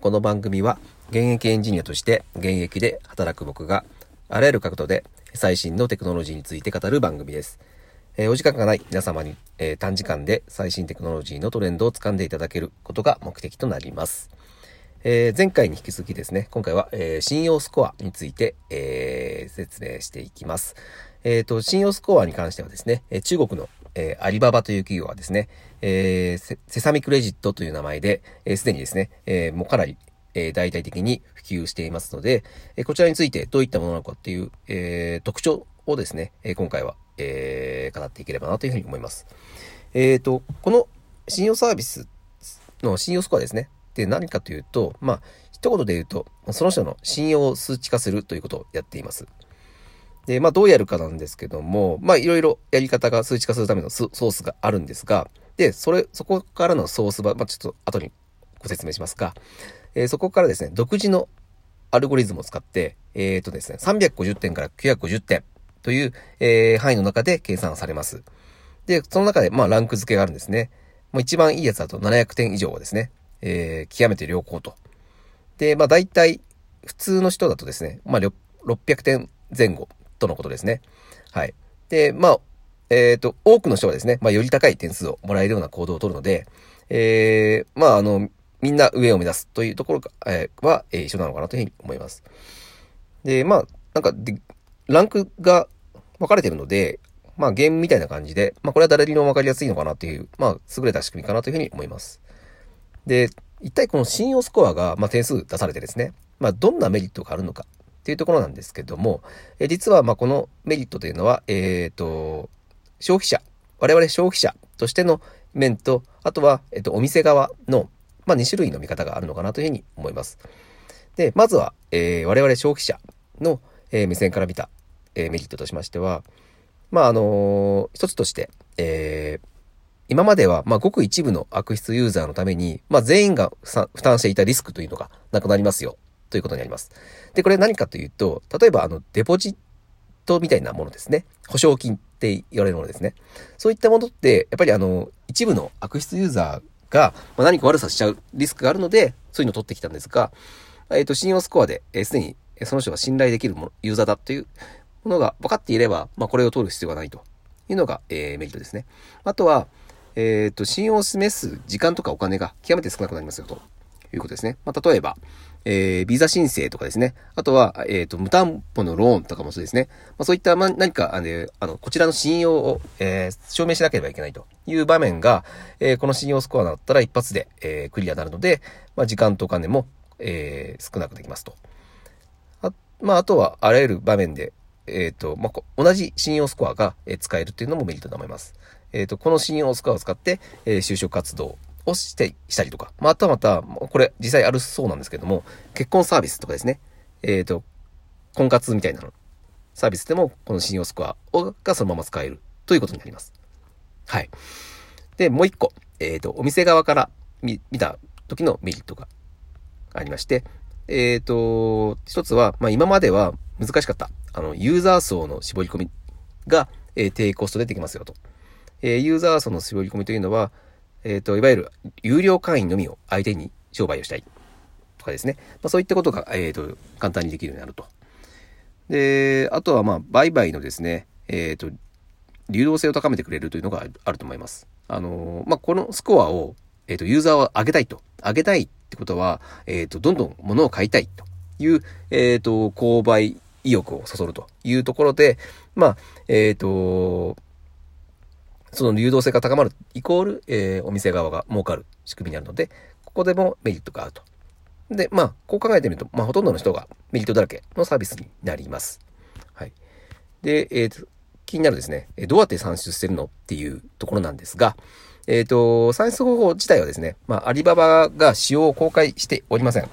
この番組は現役エンジニアとして現役で働く僕があらゆる角度で最新のテクノロジーについて語る番組です。えーお時間がない皆様に、えー短時間で最新テクノロジーのトレンドを掴んでいただけることが目的となります。えー前回に引き続きですね、今回は、えー信用スコアについて、えー説明していきます。えっ、と、信用スコアに関してはですね、中国の、えーアリババという企業はですね、えーセサミクレジットという名前で、えーすでにですね、えーもうかなり、えー大々的に普及していますので、えーこちらについてどういったものなのかっていう、えー特徴をですね、えー今回は、えー語っていければなというふうに思います。えっ、と、この信用サービスの信用スコアですね。で、何かというと、まあ、一言で言うと、その人の信用を数値化するということをやっています。で、まあ、どうやるかなんですけども、まあ、いろいろやり方が数値化するためのソースがあるんですが、で、それ、そこからのソースは、まあ、ちょっと後にご説明しますが、えーそこからですね、独自のアルゴリズムを使って、えっ、とですね、350点から950点という、えー範囲の中で計算されます。で、その中で、まあ、ランク付けがあるんですね。もう一番いいやつだと700点以上はですね、えー極めて良好と。で、まあ、大体、普通の人だとですね、まあ、600点前後とのことですね。はい。で、まあ、えっ、と、多くの人はですね、まあ、より高い点数をもらえるような行動を取るので、えーまあ、あの、みんな上を目指すというところが、えーは、えー一緒なのかなというふうに思います。で、まあ、なんかで、ランクが分かれてるので、まあ、ゲームみたいな感じで、まあ、これは誰にも分かりやすいのかなという、まあ、優れた仕組みかなというふうに思います。で、一体この信用スコアが、まあ、点数出されてですね、まあ、どんなメリットがあるのかっていうところなんですけども、え実は、ま、このメリットというのは、えっ、と、消費者、我々消費者としての面と、あとは、えっ、と、お店側の、まあ、2種類の見方があるのかなというふうに思います。で、まずは、えー我々消費者の、えー目線から見た、えーメリットとしましては、まあ、あのー一つとして、え今までは、まあ、ごく一部の悪質ユーザーのために、まあ、全員が負担していたリスクというのがなくなりますよ、ということになります。で、これ何かというと、例えば、あの、デポジットみたいなものですね。保証金って言われるものですね。そういったものって、やっぱりあの、一部の悪質ユーザーが、まあ、何か悪さしちゃうリスクがあるので、そういうのを取ってきたんですが、えっ、と、信用スコアで、えーすでに、その人が信頼できるもの、ユーザーだというものが分かっていれば、まあ、これを取る必要がないというのが、えーメリットですね。あとは、えっ、と、信用を示す時間とかお金が極めて少なくなりますよということですね。まあ、例えば、えービザ申請とかですね。あとは、えっ、と、無担保のローンとかもそうですね。まあ、そういった、まあ、何か、あの、あのこちらの信用を、えー証明しなければいけないという場面が、えーこの信用スコアだったら一発で、えークリアになるので、まあ、時間とお金も、えー少なくできますと。あまあ、あとは、あらゆる場面で、えっ、と、まあ、同じ信用スコアが、えー使えるっていうのもメリットだと思います。えっ、と、この信用スコアを使って、えー就職活動をして、したりとか、またまた、これ実際あるそうなんですけども、結婚サービスとかですね、えっ、と、婚活みたいなの、サービスでも、この信用スコアがそのまま使えるということになります。はい。で、もう一個、えっ、と、お店側から見見た時のメリットがありまして、えっ、と、一つは、まあ、今までは難しかった、あの、ユーザー層の絞り込みが、えー低コストでできますよと。えーユーザー層の絞り込みというのは、えっ、と、いわゆる有料会員のみを相手に商売をしたいとかですね。まあ、そういったことが、えっ、と、簡単にできるようになると。で、あとは、まあ、売買のですね、えっ、と、流動性を高めてくれるというのがあると思います。あのまあ、このスコアを、えっ、と、ユーザーは上げたいと。上げたいってことは、えっ、と、どんどん物を買いたいという、えっ、と、購買意欲をそそるというところで、まあ、えっ、と、その流動性が高まるイコール、えーお店側が儲かる仕組みになるので、ここでもメリットがあると。で、まあ、こう考えてみると、まあ、ほとんどの人がメリットだらけのサービスになります。はい。で、えーと気になるですね、えどうやって算出してるのっていうところなんですが、えっ、と、算出方法自体はですね、まあ、アリババが使用を公開しておりません。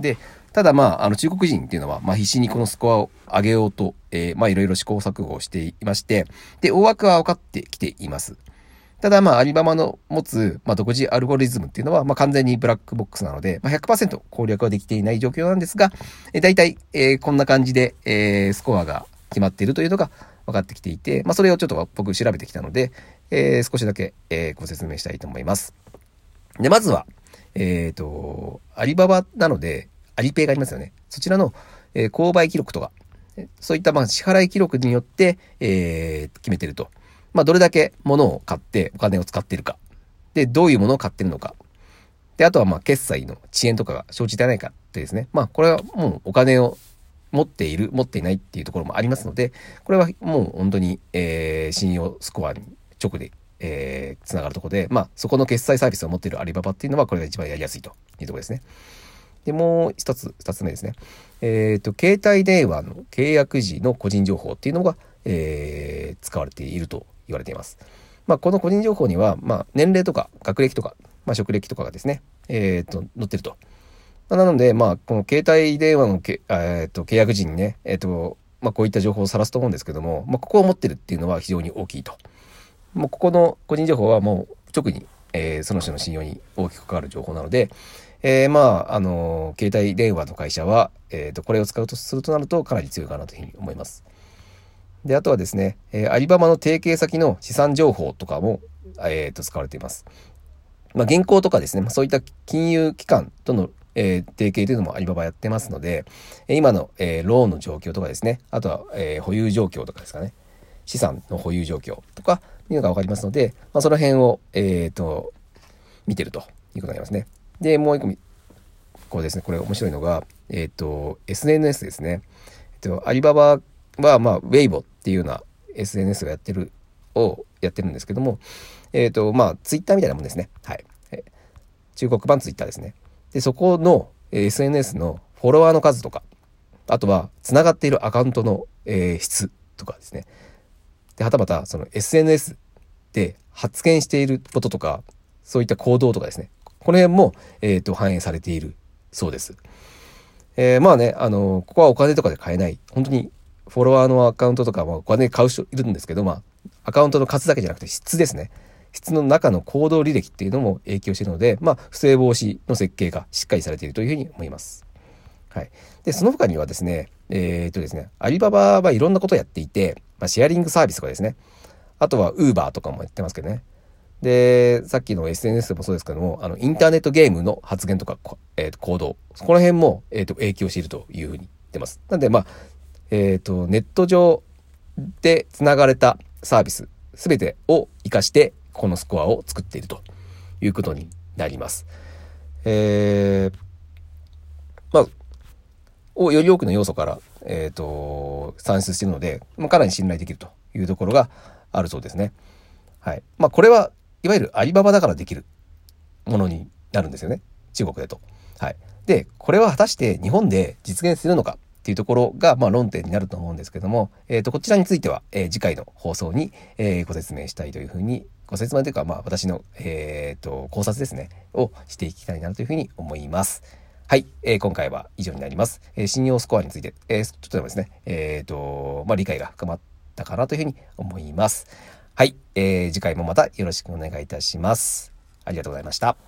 で、ただまあ、あの中国人っていうのは、まあ必死にこのスコアを上げようと、えーまあいろいろ試行錯誤をしていまして、で、大枠は分かってきています。ただまあ、アリババの持つ、まあ、独自アルゴリズムっていうのは、まあ、完全にブラックボックスなので、まあ、100%攻略はできていない状況なんですが、えー、大体、えーこんな感じで、えースコアが決まっているというのが分かってきていて、まあ、それをちょっと僕調べてきたので、えー少しだけ、えーご説明したいと思います。で、まずは、えっ、ー、と、アリババなので、アリペイがありますよね。そちらの、えー、購買記録とか、そういったまあ支払い記録によって、えー、決めてると。まあ、どれだけ物を買ってお金を使ってるか。で、どういうものを買ってるのか。で、あとはまあ、決済の遅延とかが生じてないかってですね。まあ、これはもうお金を持っている、持っていないっていうところもありますので、これはもう本当に、えー、信用スコアに直で、えー、つながるとこで、まあ、そこの決済サービスを持っているアリババっていうのは、これが一番やりやすいというところですね。で、もう一つ、二つ目ですね。えっ、ー、と、携帯電話の契約時の個人情報っていうのが、えー、使われていると言われています。まあ、この個人情報には、まあ、年齢とか学歴とか、まあ、職歴とかがですね、えっ、と、載ってると。なので、まあ、この携帯電話のけ、えっ、と、契約時にね、えっ、と、まあ、こういった情報を晒すと思うんですけども、まあ、ここを持ってるっていうのは非常に大きいと。もうここの個人情報はもう直に、えー、その人の信用に大きく関わる情報なので、えー、まあ、あのー、携帯電話の会社は、えっ、と、これを使うとするとなるとかなり強いかなというふうに思います。で、あとはですね、えー、アリババの提携先の資産情報とかも、えっ、と、使われています。まあ、銀行とかですね、まあ、そういった金融機関との、えー、提携というのもアリババやってますので、今の、えー、ローンの状況とかですね、あとは、えー、保有状況とかですかね、資産の保有状況とかいうのがわかりますので、まあ、その辺を、えっ、と、見てるということになりますね。で、もう一個、こうですね、これ面白いのが、えっ、と、SNS ですね。えっ、と、アリババは、まあ、ウェイボっていうような SNS をやってる、をやってるんですけども、えっ、と、まあ、ツイッターみたいなもんですね。はい。中国版ツイッターですね。で、そこの SNS のフォロワーの数とか、あとは、つながっているアカウントの、えー、質とかですね。で、はたまた、その SNS で発言していることとか、そういった行動とかですね。この辺も、えっ、ー、と、反映されているそうです。えー、まあね、あの、ここはお金とかで買えない。本当に、フォロワーのアカウントとか、まあ、お金買う人いるんですけど、まあ、アカウントの数だけじゃなくて質ですね。質の中の行動履歴っていうのも影響しているので、まあ、不正防止の設計がしっかりされているというふうに思います。はい。で、その他にはですね、えー、っとですね、アリババはいろんなことをやっていて、まあ、シェアリングサービスとかですね、あとはウーバーとかもやってますけどね。で、さっきの SNS でもそうですけども、あの、インターネットゲームの発言とか、えー、と行動、この辺も、えー、と影響しているというふうに言ってます。なんで、まあ、えっ、ー、と、ネット上で繋がれたサービス、すべてを活かして、このスコアを作っているということになります。えー、まあ、をより多くの要素から、えっ、ー、と、算出しているので、まあ、かなり信頼できるというところがあるそうですね。はい。まあ、これは、いわゆるアリババだからできるものになるんですよね。中国でと。はい。で、これは果たして日本で実現するのかっていうところが、まあ、論点になると思うんですけども、えっ、ー、と、こちらについては、えー、次回の放送に、えー、ご説明したいというふうにご説明というか、まあ、私の、えっ、ー、と、考察ですね、をしていきたいなというふうに思います。はい、えー、今回は以上になります。えー、信用スコアについて、えー、ちょっとでもですね、えっ、ー、と、まあ、理解が深まったかなというふうに思います。はい、えー、次回もまたよろしくお願いいたします。ありがとうございました。